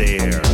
there.